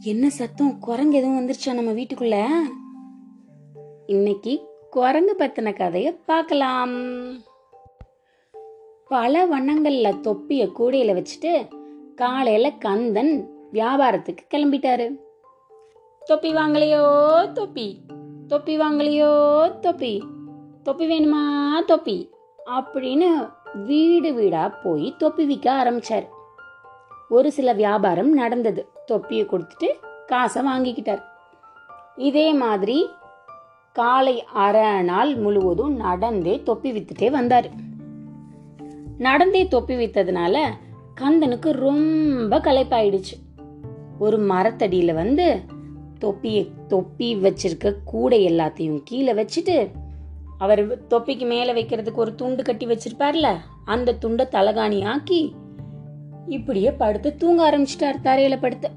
என்ன சத்தம்? குரங்கு எதுவும் வந்துருச்சா நம்ம வீட்டுக்குள்ள? இன்னைக்கு குரங்கு பத்தின கதைய பார்க்கலாம். பல வண்ணங்கள்ல தொப்பிய கூடையில வச்சுட்டு காலையில கந்தன் வியாபாரத்துக்கு கிளம்பிட்டாரு. தொப்பி வாங்கலையோ தொப்பி? தொப்பி வாங்கலையோ தொப்பி? தொப்பி வேணுமா தொப்பி? அப்படின்னு வீடு வீடா போய் தொப்பி விற்க ஆரம்பிச்சார். ஒரு சில வியாபாரம் நடந்தது. தொப்பியை கொடுத்துட்டு காசை வாங்கிக்கிட்டார். இதே மாதிரி காலை அரை நாள் முழுவதும் நடந்தே தொப்பி வித்துட்டே வந்தார். நடந்தே தொப்பி வித்ததுனால கந்தனுக்கு ரொம்ப களைப்பாயிடுச்சு. ஒரு மரத்தடியில் வந்து தொப்பியை தொப்பி வச்சிருக்க கூடை எல்லாத்தையும் கீழே வச்சுட்டு அவர் தொப்பிக்கு மேலே வைக்கிறதுக்கு ஒரு துண்டு கட்டி வச்சிருப்பார்ல அந்த துண்டை தலகாணி ஆக்கி இப்படியே படுத்து தூங்க ஆரம்பிச்சிட்டார் தரையில படுத்து.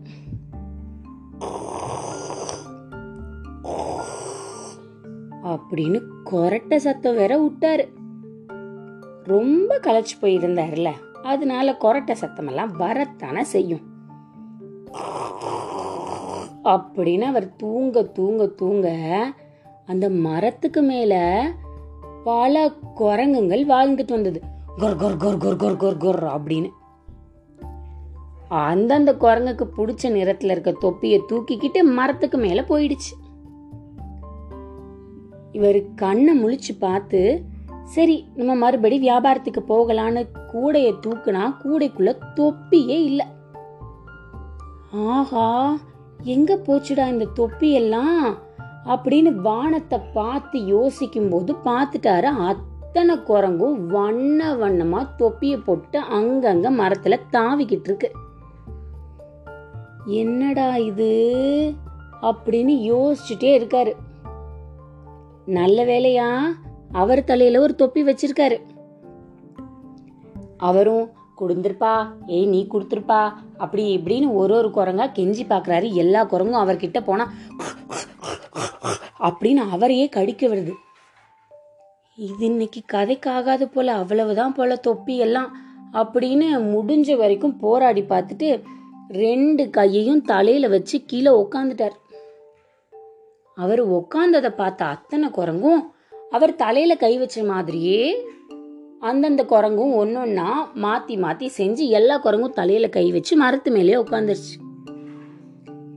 அப்படின்னு கொரட்ட சத்தம் வேற விட்டாரு. ரொம்ப களைச்சு போயிருந்தாருல அதனால கொரட்ட சத்தமெல்லாம் வரத்தானே செய்யும். அப்படின்னு அவர் தூங்க தூங்க தூங்க அந்த மரத்துக்கு மேல பல குரங்குகள் வாழ்ந்துட்டு வந்தது. கொர் கொர் கொர் கொர் கொர் கொர் கொர் அப்படின்னு. அந்தந்த குரங்குக்கு பிடிச்ச நிறத்துல இருக்க தொப்பியை தூக்கிக்கிட்டு மரத்துக்கு மேல போயிடுச்சு. இவர் கண்ணை முழிச்சு பார்த்து சரி நம்ம மறுபடி வியாபாரத்துக்கு போகலான்னு கூடைய தூக்குனா கூடைக்குள்ள தொப்பியே இல்ல. ஆஹா எங்க போச்சுடா இந்த தொப்பி எல்லாம் அப்படின்னு வானத்தை பார்த்து யோசிக்கும் போது பார்த்துட்டாரு அத்தனை குரங்கும் வண்ண வண்ணமா தொப்பியை போட்டு அங்கங்க மரத்துல தாவிக்கிட்டு இருக்கு. என்னடா இது? அப்படின்னு யோசிச்சுட்டே இருக்காரு. நல்ல வேலையா அவர் தலையில ஒரு தொப்பி வச்சிருக்காரு. அவரும் கொடுந்திருப்பா ஏய் நீ கொடுத்துருப்பா அப்படி இப்படின்னு ஒரு ஒரு குரங்கா கெஞ்சி பாக்குறாரு. எல்லா குரங்கும் அவர்கிட்ட போனா அப்படின்னு அவரையே கடிக்க வருது இது இன்னைக்கு கதைக்காகாது போல அவ்வளவுதான் போல தொப்பி எல்லாம் அப்படின்னு முடிஞ்ச வரைக்கும் போராடி பார்த்துட்டு ரெண்டு கையையும் தலையில வச்சு கீழே உக்காந்துட்டார். அவர் உக்காந்ததை பார்த்த அத்தனை குரங்கும் அவர் தலையில கை வச்ச மாதிரியே அந்தந்த குரங்கும் ஒன்னொன்னா மாத்தி மாத்தி செஞ்சு எல்லா குரங்கும் தலையில கை வச்சு மரத்து மேலேயே உட்காந்துருச்சு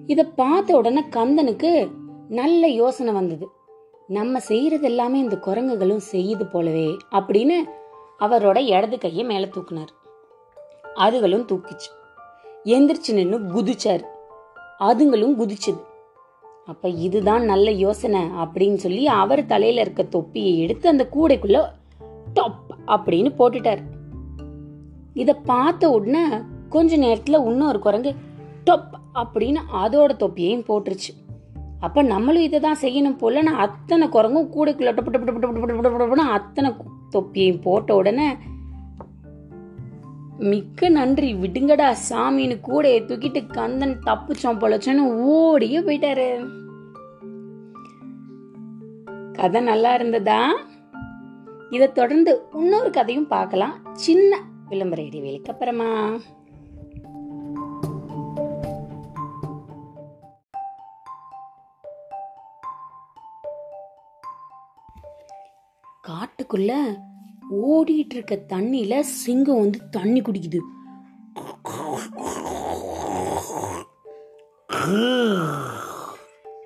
இத பார்த்த உடனே கந்தனுக்கு நல்ல யோசனை வந்தது. நம்ம செய்யறது எல்லாமே இந்த குரங்குகளும் செய்யுது போலவே அப்படின்னு அவரோட இடது கையை மேல தூக்குனார். அதுகளும் தூக்கிச்சு. எந்திரிச்சு நின்று குதிச்சாரு. அதுங்களும் குதிச்சுது. அப்ப இதுதான் நல்ல யோசனை அப்படின்னு சொல்லி அவர் தலையில இருக்க தொப்பியை எடுத்து அந்த கூடைக்குள்ள டொப் அப்படின்னு போட்டுட்டார். இத பார்த்த உடனே கொஞ்ச நேரத்துல இன்னொரு குரங்கு டொப் அப்படின்னு அதோட தொப்பியையும் போட்டுருச்சு. அப்ப நம்மளும் இதை தான் செய்யணும் போல நான் அத்தனை குரங்கும் கூடைக்குள்ள டப்பு டப்பு டப்பு டப்பு டப்பு டப்புன்னு அத்தனை தொப்பியையும் போட்ட உடனே மிக்க நன்றி. விடுங்கடா சாமின்னு கூடையை தூக்கிட்டு கந்தன் தப்புச்சோம் பொழச்சோன்னு ஓடியே போயிட்டாரு. கதை நல்லா இருந்ததா? இதை தொடர்ந்து இன்னொரு கதையும் பார்க்கலாம். சின்ன விளம்பர இடைவேளைக்கு அப்புறமா. காட்டுக்குள்ள ஓடிட்டு இருக்க தண்ணியில சிங்கம் வந்து தண்ணி குடிக்குது.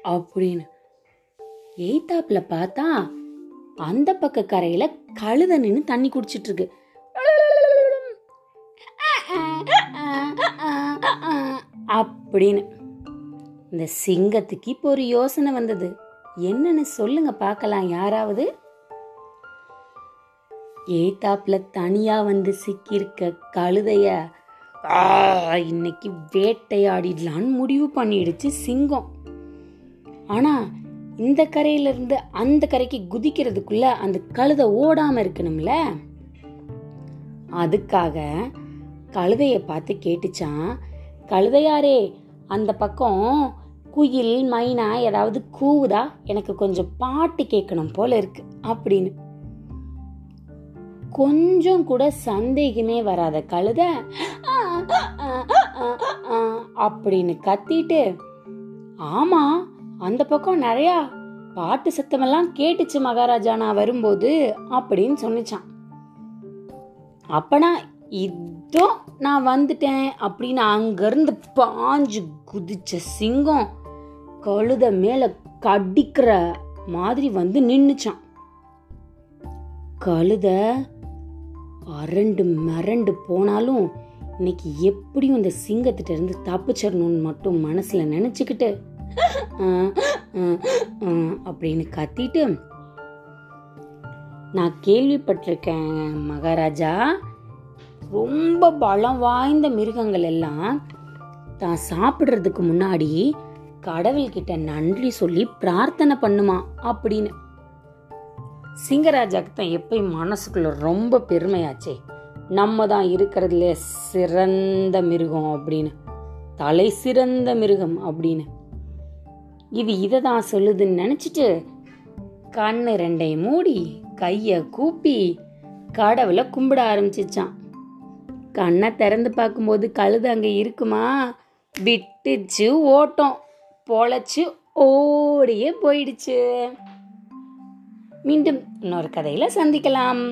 அப்படின்னு. எய்தாப்புல பார்த்தா அந்த பக்க கரையில கழுத நின்னு தண்ணி குடிச்சிட்டு இருக்கு அப்படின்னு. இந்த சிங்கத்துக்கு இப்போ ஒரு யோசனை வந்தது. என்னன்னு சொல்லுங்க பார்க்கலாம் யாராவது. ஏத்தாப்புல தனியா வந்து சிக்கியிருக்க கழுதைய இன்னைக்கு வேட்டையாடிடலான்னு முடிவு பண்ணிடுச்சு சிங்கம். ஆனா இந்த கரையில இருந்து அந்த கரைக்கு குதிக்கிறதுக்குள்ள அந்த கழுதை ஓடாம இருக்கணும்ல? அதுக்காக கழுதைய பார்த்து கேட்டுச்சான் கழுதையாரே அந்த பக்கம் குயில் மைனா ஏதாவது கூவுதா? எனக்கு கொஞ்சம் பாட்டு கேட்கணும் போல இருக்கு அப்படின்னு. கொஞ்சம் கூட சந்தேகமே வராத கழுத. அப்படின்னு கத்திட்டு ஆமா அந்த பக்கம் நிறையா பாட்டு சத்தமெல்லாம் கேட்டுச்சு மகாராஜா நான் வரும்போது அப்படின்னு சொன்னிச்சான். அப்பனா இதோ நான் வந்துட்டேன் அப்படின்னு அங்கிருந்து பாஞ்சு குதிச்ச சிங்கம் கழுத மேல கடிக்கிற மாதிரி வந்து நின்னுச்சான். கழுத அரண்டு மிரண்டு போனாலும் இன்னைக்கு எப்படியும் இந்த சிங்கத்திட்ட இருந்து தப்பிச்சிடணும்னு மட்டும் மனசுல நினைச்சுக்கிட்டு அப்படின்னு கத்திட்டு நான் கேள்விப்பட்டிருக்கேன் மகாராஜா. ரொம்ப பலம் வாய்ந்த மிருகங்கள் எல்லாம் தான் சாப்பிட்றதுக்கு முன்னாடி கடவுள்கிட்ட நன்றி சொல்லி பிரார்த்தனை பண்ணுமா அப்படின்னு சிங்கராஜாக்கு தான் எப்பயும் மனசுக்குள்ள ரொம்ப பெருமையாச்சே. நம்ம தான் இருக்கிறதுல சிறந்த மிருகம் அப்படின்னு. தலை சிறந்த மிருகம் அப்படின்னு. இது இதை தான் சொல்லுதுன்னு நினச்சிட்டு கண்ணு ரெண்டையும் மூடி கையை கூப்பி கடவுளை கும்பிட ஆரம்பிச்சிச்சான். கண்ணை திறந்து பார்க்கும்போது கழுது அங்கே இருக்குமா? விட்டுச்சு ஓட்டம். பொழைச்சு ஓடியே போயிடுச்சு. மீண்டும் இன்னொரு கதையில் சந்திக்கலாம்.